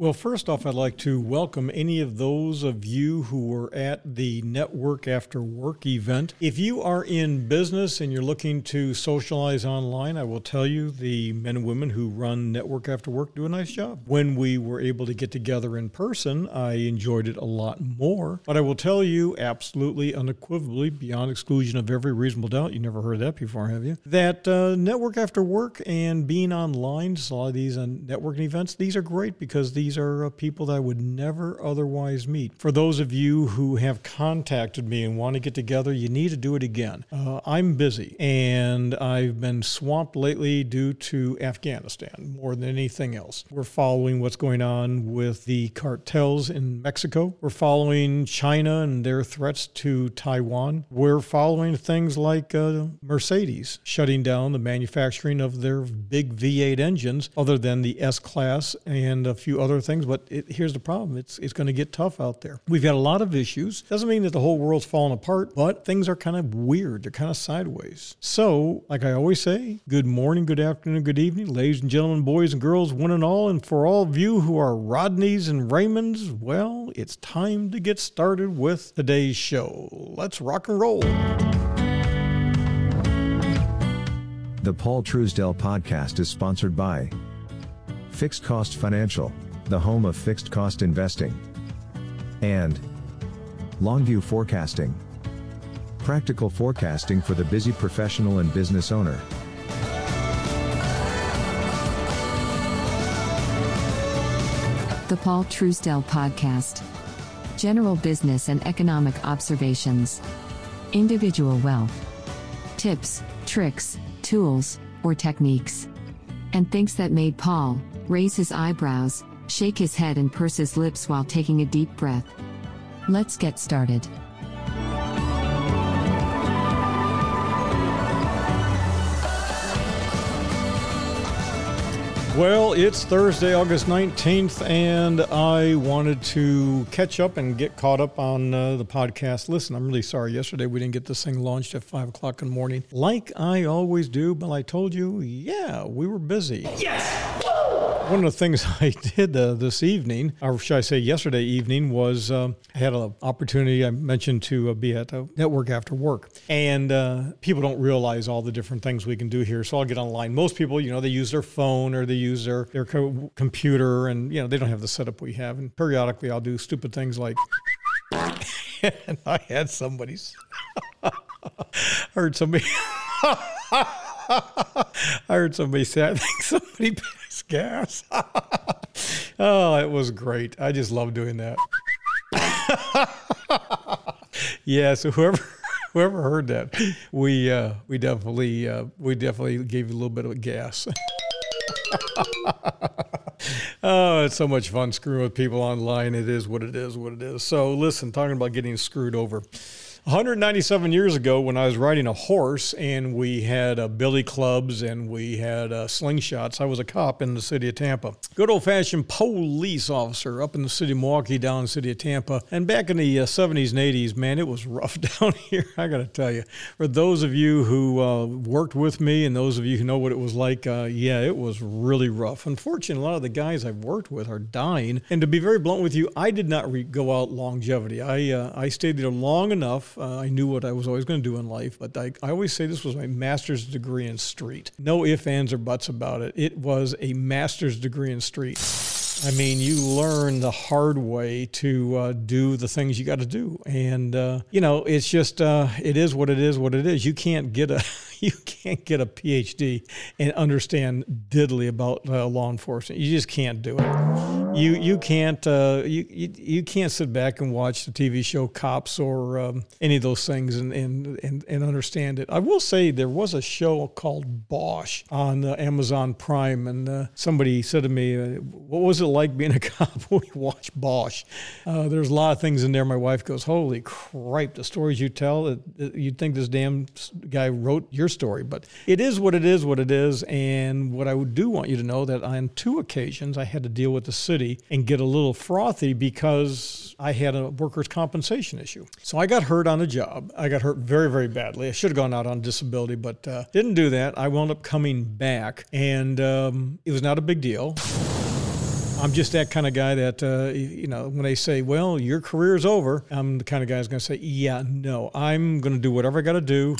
Well, first off, I'd like to welcome any of those of you who were at the Network After Work event. If you are in business and you're looking to socialize online, I will tell you the men and women who run Network After Work do a nice job. When we were able to get together in person, I enjoyed it a lot more. But I will tell you absolutely unequivocally, beyond exclusion of every reasonable doubt, you never heard that before, have you? That uh, Network After Work and being online, a lot of these uh, networking events, these are great because these these are uh, people that I would never otherwise meet. For those of you who have contacted me and want to get together, you need to do it again. Uh, I'm busy and I've been swamped lately due to Afghanistan more than anything else. We're following what's going on with the cartels in Mexico. We're following China and their threats to Taiwan. We're following things like uh, Mercedes shutting down the manufacturing of their big V8 engines, other than the S Class and a few other other things, but it, here's the problem: it's it's going to get tough out there. We've got a lot of issues. Doesn't mean that the whole world's falling apart, but things are kind of weird. They're kind of sideways. So, like I always say, good morning, good afternoon, good evening, ladies and gentlemen, boys and girls, one and all, and for all of you who are Rodneys and Raymonds, well, it's time to get started with today's show. Let's rock and roll. The Paul Truesdell podcast is sponsored by Fixed Cost Financial the home of fixed cost investing. And Longview Forecasting. Practical forecasting for the busy professional and business owner. The Paul Truesdell Podcast. General business and economic observations. Individual wealth. Tips, tricks, tools, or techniques. And things that made Paul raise his eyebrows shake his head and purse his lips while taking a deep breath. Let's get started. Well, it's Thursday, August 19th, and I wanted to catch up and get caught up on uh, the podcast. Listen, I'm really sorry. Yesterday we didn't get this thing launched at 5 o'clock in the morning, like I always do, but I told you, yeah, we were busy. Yes! One of the things I did uh, this evening, or should I say yesterday evening, was uh, I had an opportunity I mentioned to uh, be at a network after work. And uh, people don't realize all the different things we can do here. So I'll get online. Most people, you know, they use their phone or they use their, their co- computer and, you know, they don't have the setup we have. And periodically I'll do stupid things like, and I had somebody's, heard somebody. I heard somebody say, I think somebody gas. oh, it was great. I just love doing that. yeah, so whoever whoever heard that, we uh, we definitely uh, we definitely gave you a little bit of gas. oh, it's so much fun screwing with people online. It is what it is, what it is. So listen, talking about getting screwed over. 197 years ago, when I was riding a horse and we had uh, billy clubs and we had uh, slingshots, I was a cop in the city of Tampa. Good old fashioned police officer up in the city of Milwaukee, down in the city of Tampa. And back in the uh, 70s and 80s, man, it was rough down here. I got to tell you. For those of you who uh, worked with me and those of you who know what it was like, uh, yeah, it was really rough. Unfortunately, a lot of the guys I've worked with are dying. And to be very blunt with you, I did not re- go out longevity. I, uh, I stayed there long enough uh, I knew what I was always going to do in life, but I, I always say this was my master's degree in street. No ifs, ands, or buts about it. It was a master's degree in street. I mean, you learn the hard way to uh, do the things you got to do, and uh, you know, it's just uh, it is what it is. What it is. You can't get a you can't get a PhD and understand diddly about uh, law enforcement. You just can't do it. You you can't uh, you, you, you can't sit back and watch the TV show Cops or um, any of those things and, and and and understand it. I will say there was a show called Bosch on uh, Amazon Prime, and uh, somebody said to me, uh, "What was it like being a cop?" when we watched Bosch. Uh, there's a lot of things in there. My wife goes, "Holy cripe! The stories you tell, you'd think this damn guy wrote your your story, but it is what it is, what it is. And what I do want you to know that on two occasions I had to deal with the city and get a little frothy because I had a workers' compensation issue. So I got hurt on the job. I got hurt very, very badly. I should have gone out on disability, but uh, didn't do that. I wound up coming back, and um, it was not a big deal. I'm just that kind of guy that, uh, you know, when they say, well, your career is over, I'm the kind of guy who's going to say, yeah, no, I'm going to do whatever I got to do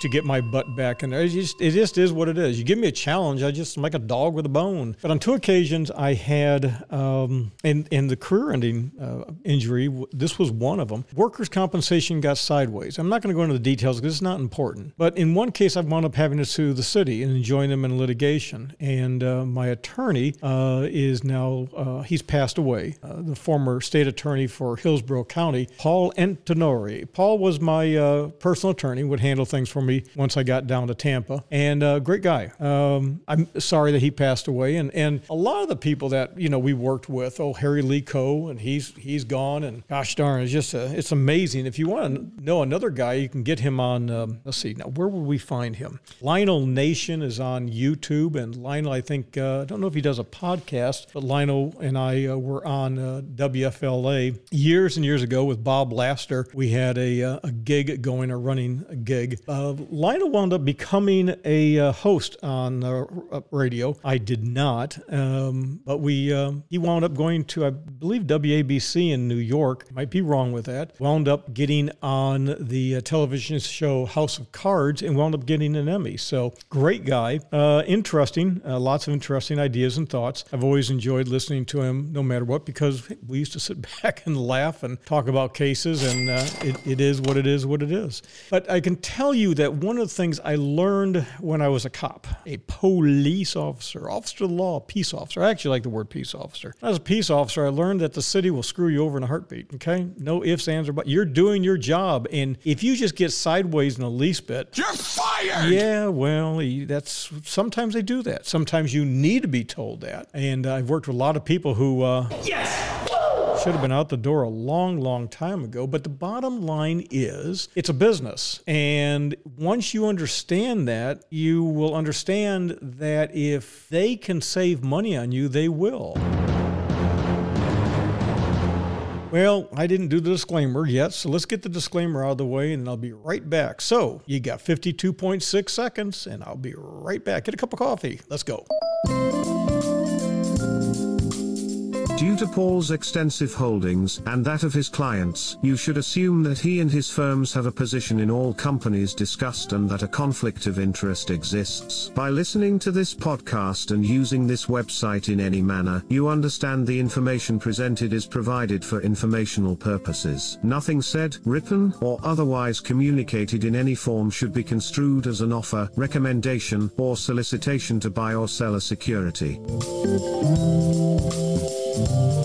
to get my butt back in there. It just, it just is what it is. You give me a challenge, I just am like a dog with a bone. But on two occasions, I had, um, in, in the career ending uh, injury, this was one of them. Workers' compensation got sideways. I'm not going to go into the details because it's not important. But in one case, I've wound up having to sue the city and join them in litigation. And uh, my attorney uh, is now, uh, he's passed away, uh, the former state attorney for Hillsborough County, Paul Antinori. Paul was my uh, personal attorney, would handle things for me once I got down to Tampa. And uh, great guy. Um, I'm sorry that he passed away. And and a lot of the people that you know we worked with, oh Harry Lee Coe, and he's he's gone. And gosh darn, it's just a, it's amazing. If you want to know another guy, you can get him on. Um, let's see, now where would we find him? Lionel Nation is on YouTube, and Lionel, I think uh, I don't know if he does a podcast, but Lionel and I uh, were on uh, WFLA years and years ago with Bob Lassiter. We had a, uh, a gig going, a running a gig. Uh, Lionel wound up becoming a uh, host on uh, radio. I did not, um, but we um, he wound up going to I believe WABC in New York. Might be wrong with that. Wound up getting on the uh, television show House of Cards and wound up getting an Emmy. So great guy, uh, interesting, uh, lots of interesting ideas and thoughts. I've always enjoyed listening to him, no matter what, because we used to sit back and laugh and talk about cases, and it, it is what it is, what it is. But I can tell you that one of the things I learned when I was a cop, a police officer, officer of the law, peace officer. I actually like the word peace officer. As a peace officer, I learned that the city will screw you over in a heartbeat. Okay, no ifs, ands, or buts. You're doing your job, and if you just get sideways in the least bit, you're fired. Yeah, well, that's sometimes they do that. Sometimes you need to be told that. And I've worked with a lot of people who uh, yes should have been out the door a long, long time ago. But the bottom line is it's a business. And once you understand that, you will understand that if they can save money on you, they will. Well, I didn't do the disclaimer yet, so let's get the disclaimer out of the way and I'll be right back. So, you got 52.6 seconds, and I'll be right back. Get a cup of coffee. Let's go. Due to Paul's extensive holdings and that of his clients, you should assume that he and his firms have a position in all companies discussed and that a conflict of interest exists. By listening to this podcast and using this website in any manner, you understand the information presented is provided for informational purposes. Nothing said, written, or otherwise communicated in any form should be construed as an offer, recommendation, or solicitation to buy or sell a security. Bye.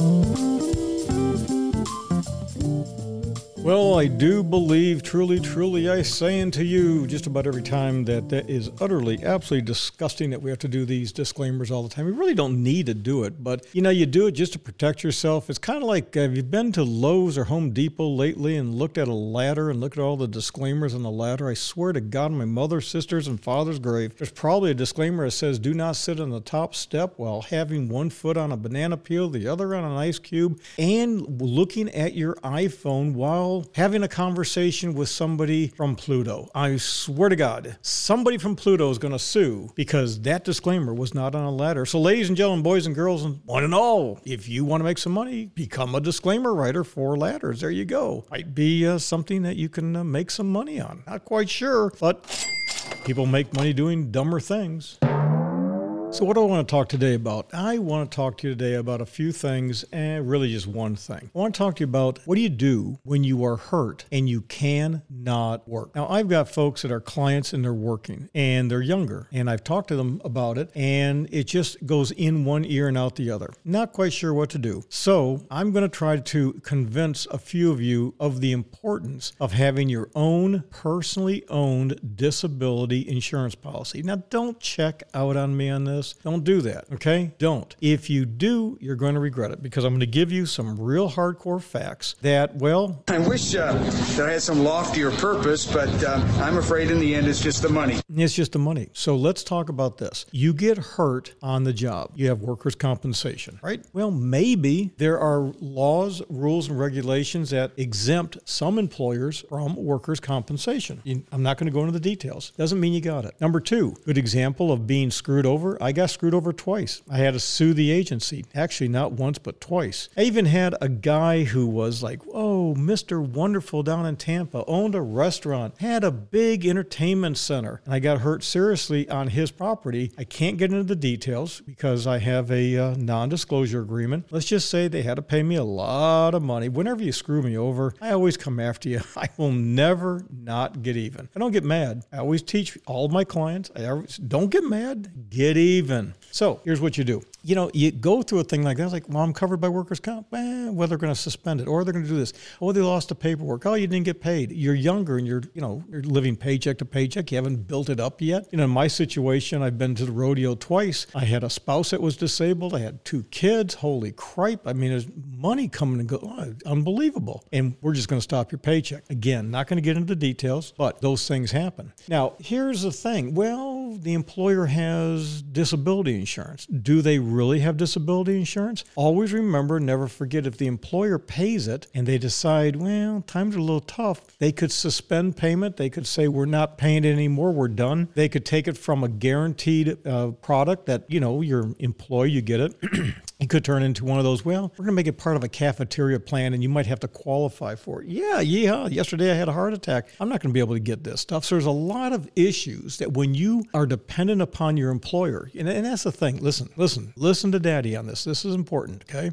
Well, I do believe, truly, truly, I say unto you, just about every time that that is utterly, absolutely disgusting that we have to do these disclaimers all the time. We really don't need to do it, but you know, you do it just to protect yourself. It's kind of like have you been to Lowe's or Home Depot lately and looked at a ladder and looked at all the disclaimers on the ladder? I swear to God, my mother's, sister's, and father's grave, there's probably a disclaimer that says, "Do not sit on the top step while having one foot on a banana peel, the other on an ice cube, and looking at your iPhone while." Having a conversation with somebody from Pluto. I swear to God, somebody from Pluto is going to sue because that disclaimer was not on a letter. So, ladies and gentlemen, boys and girls, and one and all, if you want to make some money, become a disclaimer writer for ladders. There you go. Might be uh, something that you can uh, make some money on. Not quite sure, but people make money doing dumber things. So, what do I want to talk today about? I want to talk to you today about a few things, and really just one thing. I want to talk to you about what do you do when you are hurt and you cannot work. Now, I've got folks that are clients and they're working and they're younger, and I've talked to them about it, and it just goes in one ear and out the other. Not quite sure what to do. So, I'm going to try to convince a few of you of the importance of having your own personally owned disability insurance policy. Now, don't check out on me on this this. Don't do that, okay? Don't. If you do, you're going to regret it because I'm going to give you some real hardcore facts that, well. I wish uh, that I had some loftier purpose, but uh, I'm afraid in the end it's just the money. It's just the money. So let's talk about this. You get hurt on the job, you have workers' compensation, right? Well, maybe there are laws, rules, and regulations that exempt some employers from workers' compensation. I'm not going to go into the details. Doesn't mean you got it. Number two, good example of being screwed over. I I got screwed over twice. I had to sue the agency. Actually, not once, but twice. I even had a guy who was like, oh, Mr. Wonderful down in Tampa, owned a restaurant, had a big entertainment center, and I got hurt seriously on his property. I can't get into the details because I have a uh, non disclosure agreement. Let's just say they had to pay me a lot of money. Whenever you screw me over, I always come after you. I will never not get even. I don't get mad. I always teach all of my clients, I always, don't get mad, get even. So here's what you do you know, you go through a thing like that. It's like, well, I'm covered by workers' comp. Eh, well, they're going to suspend it, or they're going to do this. Oh, they lost the paperwork. Oh, you didn't get paid. You're younger and you're, you know, you're living paycheck to paycheck. You haven't built it up yet. You know, in my situation, I've been to the rodeo twice. I had a spouse that was disabled. I had two kids. Holy cripe! I mean, there's money coming and go. Oh, unbelievable. And we're just going to stop your paycheck again. Not going to get into details, but those things happen. Now, here's the thing. The employer has disability insurance. Do they really have disability insurance, always remember, never forget if the employer pays it and they decide, well, times are a little tough, they could suspend payment. They could say, we're not paying it anymore, we're done. They could take it from a guaranteed uh, product that, you know, your employee, you get it. it could turn into one of those, well, we're going to make it part of a cafeteria plan and you might have to qualify for it. Yeah, yeah. Yesterday I had a heart attack. I'm not going to be able to get this stuff. So there's a lot of issues that when you are dependent upon your employer, and, and that's the thing. Listen, listen, listen to daddy on this. This is important, okay?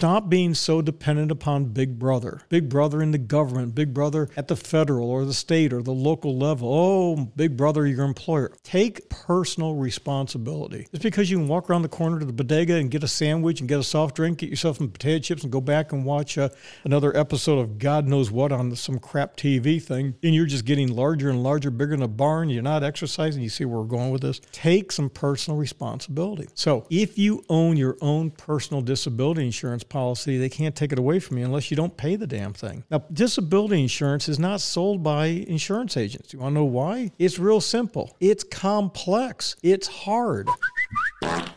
Stop being so dependent upon Big Brother. Big Brother in the government, Big Brother at the federal or the state or the local level. Oh, Big Brother, your employer. Take personal responsibility. Just because you can walk around the corner to the bodega and get a sandwich and get a soft drink, get yourself some potato chips and go back and watch uh, another episode of God knows what on some crap TV thing, and you're just getting larger and larger, bigger than a barn, you're not exercising, you see where we're going with this. Take some personal responsibility. So if you own your own personal disability insurance policy, they can't take it away from you unless you don't pay the damn thing. Now, disability insurance is not sold by insurance agents. You want to know why? It's real simple. It's complex. It's hard.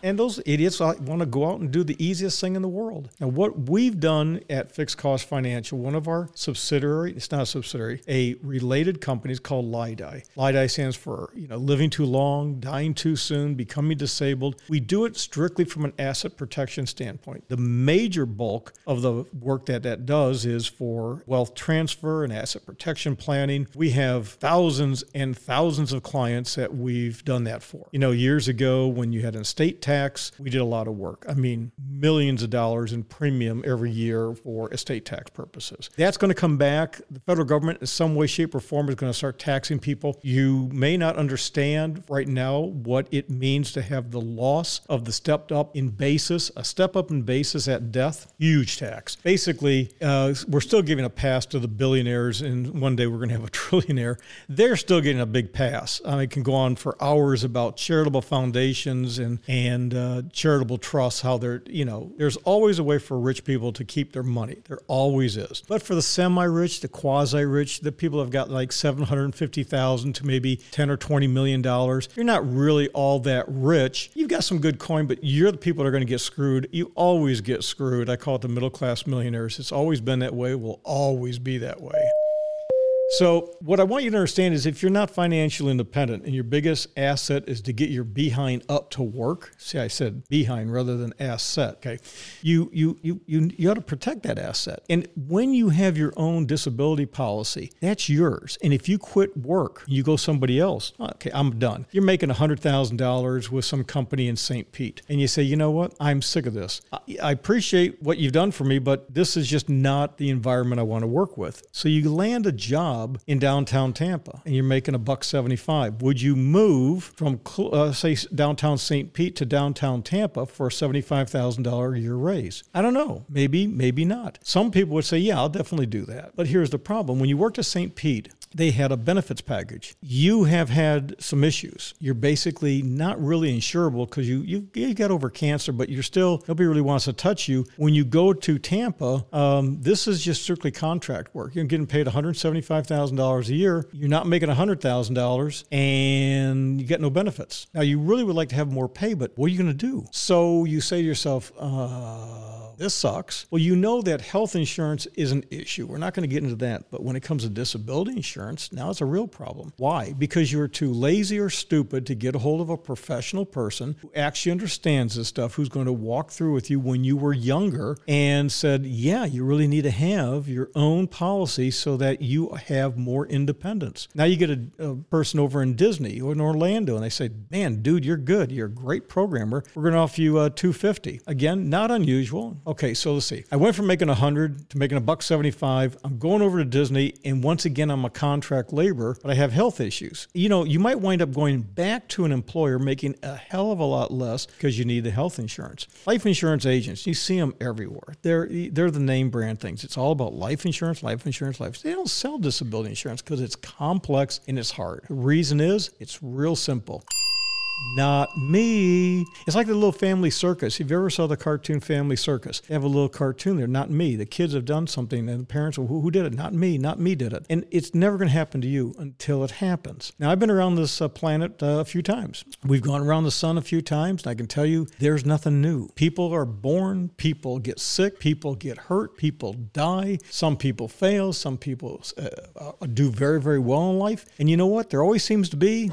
And those idiots want to go out and do the easiest thing in the world. Now, what we've done at Fixed Cost Financial, one of our subsidiary, it's not a subsidiary, a related company is called LIDI. LIDI stands for, you know, living too long, dying too soon, becoming disabled. We do it strictly from an asset protection standpoint. The major bulk of the work that that does is for wealth transfer and asset protection planning. We have thousands and thousands of clients that we've done that for. You know, years ago when you had an estate tax, we did a lot of work. I mean, millions of dollars in premium every year for estate tax purposes. That's going to come back. The federal government, in some way, shape, or form, is going to start taxing people. You may not understand right now what it means to have the loss of the stepped up in basis, a step up in basis at death, huge tax. Basically, uh, we're still giving a pass to the billionaires, and one day we're going to have a trillionaire. They're still getting a big pass. I mean, it can go on for hours about charitable foundations and and uh, charitable trusts. How they're you know, there's always a way for rich people to keep their money. There always is. But for the semi-rich, the quasi-rich, the people have got like seven hundred fifty thousand to maybe ten or twenty million dollars. You're not really all that rich. You've got some good coin, but you're the people that are going to get screwed. You always get screwed. I call it the middle class millionaires. It's always been that way. Will always be that way. So, what I want you to understand is if you're not financially independent and your biggest asset is to get your behind up to work, see, I said behind rather than asset, okay, you, you, you, you, you ought to protect that asset. And when you have your own disability policy, that's yours. And if you quit work, you go somebody else, okay, I'm done. You're making $100,000 with some company in St. Pete, and you say, you know what, I'm sick of this. I appreciate what you've done for me, but this is just not the environment I want to work with. So, you land a job job in downtown Tampa and you're making a buck 75, would you move from, uh, say, downtown St. Pete to downtown Tampa for a $75,000 a year raise? I don't know. Maybe, maybe not. Some people would say, yeah, I'll definitely do that. But here's the problem when you worked at St. Pete, they had a benefits package. You have had some issues. You're basically not really insurable because you, you, you got over cancer, but you're still, nobody really wants to touch you. When you go to Tampa, um, this is just strictly contract work. You're getting paid $175,000 a year. You're not making $100,000 and you get no benefits. Now, you really would like to have more pay, but what are you going to do? So you say to yourself, uh, oh, this sucks. Well, you know that health insurance is an issue. We're not going to get into that. But when it comes to disability insurance, now it's a real problem. Why? Because you're too lazy or stupid to get a hold of a professional person who actually understands this stuff, who's going to walk through with you when you were younger and said, yeah, you really need to have your own policy so that you have more independence. Now you get a, a person over in Disney or in Orlando and they say, man, dude, you're good. You're a great programmer. We're going to offer you uh, 250. Again, not unusual. Okay, so let's see. I went from making 100 to making a buck 75. I'm going over to Disney, and once again, I'm a contract laborer, but I have health issues. You know, you might wind up going back to an employer making a hell of a lot less because you need the health insurance. Life insurance agents, you see them everywhere. They're they're the name brand things. It's all about life insurance, life insurance, life. They don't sell disability insurance because it's complex and it's hard. The reason is it's real simple not me. It's like the little family circus. If you ever saw the cartoon Family Circus, they have a little cartoon there, not me. The kids have done something and the parents, well, who, who did it? Not me, not me did it. And it's never going to happen to you until it happens. Now, I've been around this uh, planet uh, a few times. We've gone around the sun a few times, and I can tell you there's nothing new. People are born, people get sick, people get hurt, people die. Some people fail, some people uh, uh do very, very well in life. And you know what? There always seems to be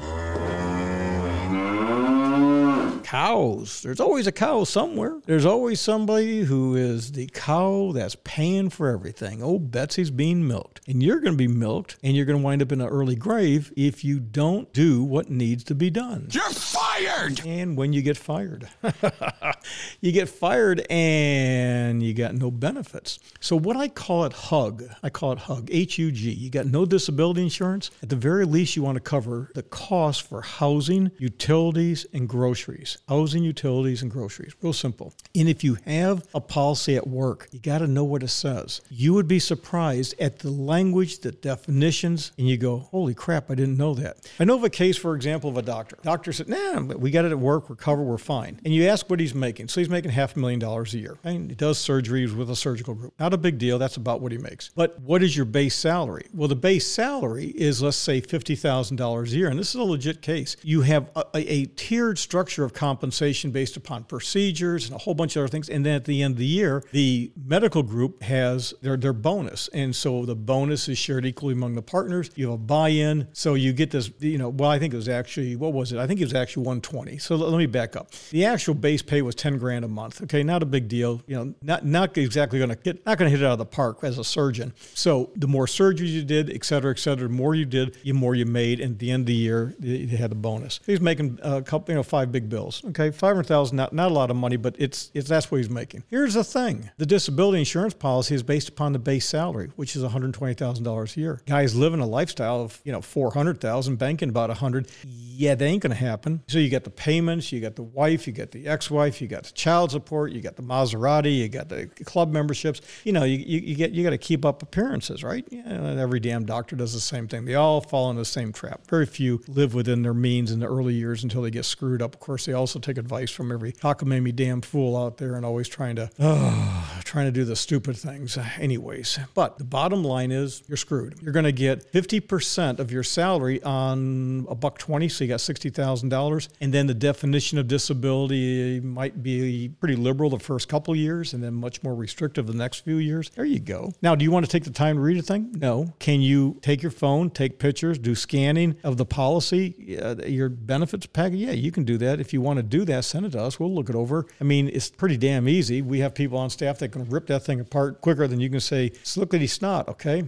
cows. There's always a cow somewhere. There's always somebody who is the cow that's paying for everything. Oh, Betsy's being milked. And you're going to be milked and you're going to wind up in an early grave if you don't do what needs to be done. You're fired! And when you get fired, you get fired and you got no benefits. So, what I call it HUG, I call it HUG, H U G. You got no disability insurance. At the very least, you want to cover the cost for housing, utilities, and groceries housing, utilities, and groceries. Real simple. And if you have a policy at work, you got to know what it says. You would be surprised at the language, the definitions, and you go, holy crap, I didn't know that. I know of a case, for example, of a doctor. Doctor said, nah, we got it at work, we're covered, we're fine. And you ask what he's making. So he's making half a million dollars a year. And he does surgeries with a surgical group. Not a big deal. That's about what he makes. But what is your base salary? Well, the base salary is, let's say, $50,000 a year. And this is a legit case. You have a, a tiered structure of compensation compensation based upon procedures and a whole bunch of other things. And then at the end of the year, the medical group has their, their bonus. And so the bonus is shared equally among the partners. You have a buy in. So you get this, you know, well, I think it was actually, what was it? I think it was actually 120. So let me back up. The actual base pay was 10 grand a month. Okay, not a big deal. You know, not, not exactly going to get, not going to hit it out of the park as a surgeon. So the more surgeries you did, et cetera, et cetera, the more you did, the more you made. And at the end of the year, you had a bonus. He's making a couple, you know, five big bills. Okay, five hundred thousand, not not a lot of money, but it's it's that's what he's making. Here's the thing: the disability insurance policy is based upon the base salary, which is one hundred twenty thousand dollars a year. Guys living a lifestyle of you know four hundred thousand, banking about a hundred. Yeah, that ain't to happen. So you got the payments, you got the wife, you got the ex-wife, you got the child support, you got the Maserati, you got the club memberships. You know, you, you, you get you got to keep up appearances, right? Yeah, every damn doctor does the same thing. They all fall in the same trap. Very few live within their means in the early years until they get screwed up. Of course, they also take advice from every cockamamie damn fool out there and always trying to uh, trying to do the stupid things. Anyways but the bottom line is you're screwed. You're going to get 50% of your salary on a buck 20 so you got $60000 and then the definition of disability might be pretty liberal the first couple years and then much more restrictive the next few years. There you go. Now do you want to take the time to read a thing? No. Can you take your phone take pictures do scanning of the policy uh, your benefits package? Yeah you can do that if you want to do that send it to us. We'll look it over. I mean, it's pretty damn easy. We have people on staff that can rip that thing apart quicker than you can say, slickety snot, okay?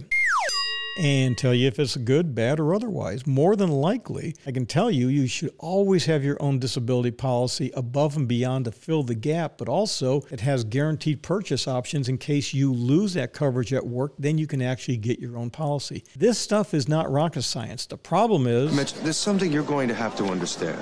and tell you if it's good, bad, or otherwise. More than likely, I can tell you, you should always have your own disability policy above and beyond to fill the gap, but also it has guaranteed purchase options in case you lose that coverage at work, then you can actually get your own policy. This stuff is not rocket science. The problem is. Mitch, there's something you're going to have to understand.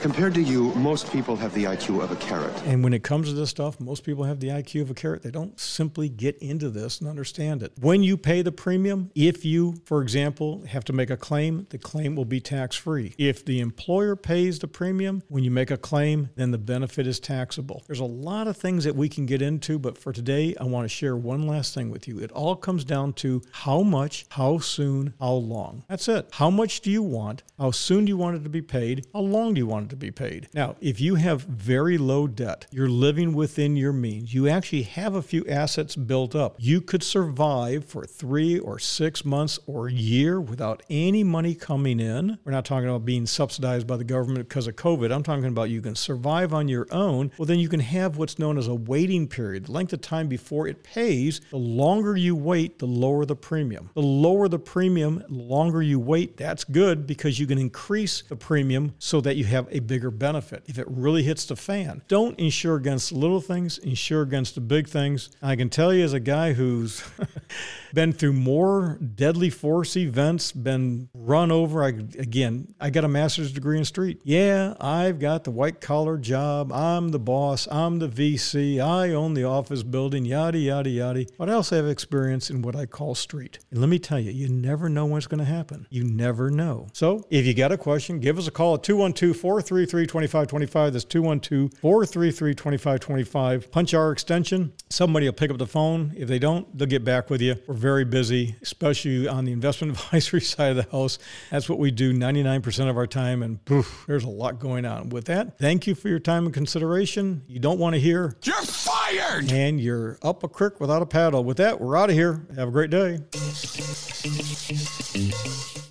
Compared to you, most people have the IQ of a carrot. And when it comes to this stuff, most people have the IQ of a carrot. They don't simply get into this and understand it. When you pay the premium, if you, for example, have to make a claim, the claim will be tax free. If the employer pays the premium, when you make a claim, then the benefit is taxable. There's a lot of things that we can get into, but for today, I want to share one last thing with you. It all comes down to how much, how soon, how long. That's it. How much do you want? How soon do you want it to be paid? How long do you want it to be paid. Now, if you have very low debt, you're living within your means, you actually have a few assets built up, you could survive for three or six months or a year without any money coming in. We're not talking about being subsidized by the government because of COVID. I'm talking about you can survive on your own. Well, then you can have what's known as a waiting period. The length of time before it pays, the longer you wait, the lower the premium. The lower the premium, the longer you wait, that's good because you can increase the premium so that you have a bigger benefit. If it really hits the fan, don't insure against little things, insure against the big things. I can tell you as a guy who's been through more deadly force events, been run over. I, again, I got a master's degree in street. Yeah, I've got the white collar job. I'm the boss. I'm the VC. I own the office building, yada, yada, yada. But I also have experience in what I call street. And let me tell you, you never know what's going to happen. You never know. So if you got a question, give us a call at 212 433 2525. That's 212 433 2525. Punch our extension. Somebody will pick up the phone. If they don't, they'll get back with you. We're very busy, especially on the investment advisory side of the house. That's what we do 99% of our time, and poof, there's a lot going on. With that, thank you for your time and consideration. You don't want to hear, You're fired! and you're up a creek without a paddle. With that, we're out of here. Have a great day.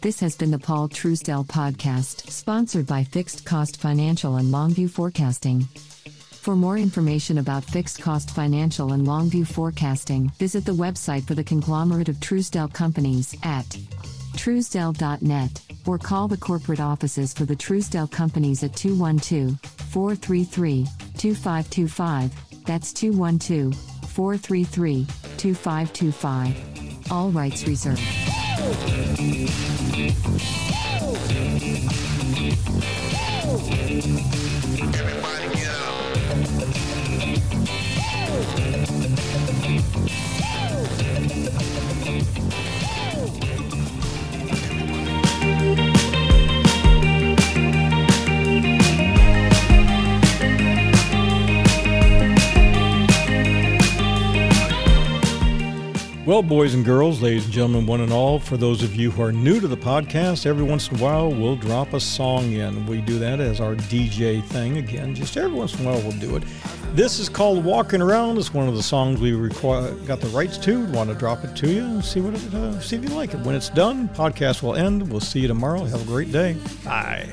This has been the Paul Truesdell Podcast, sponsored by Fixed Cost Financial and Longview Forecasting. For more information about fixed cost financial and long view forecasting, visit the website for the conglomerate of Truesdell companies at truesdell.net or call the corporate offices for the Truesdell companies at 212 433 2525. That's 212 433 2525. All rights reserved. Well, boys and girls, ladies and gentlemen, one and all, for those of you who are new to the podcast, every once in a while we'll drop a song in. We do that as our DJ thing. Again, just every once in a while we'll do it. This is called Walking Around. It's one of the songs we require, got the rights to. Want to drop it to you and see what it, uh, see if you like it. When it's done, podcast will end. We'll see you tomorrow. Have a great day. Bye.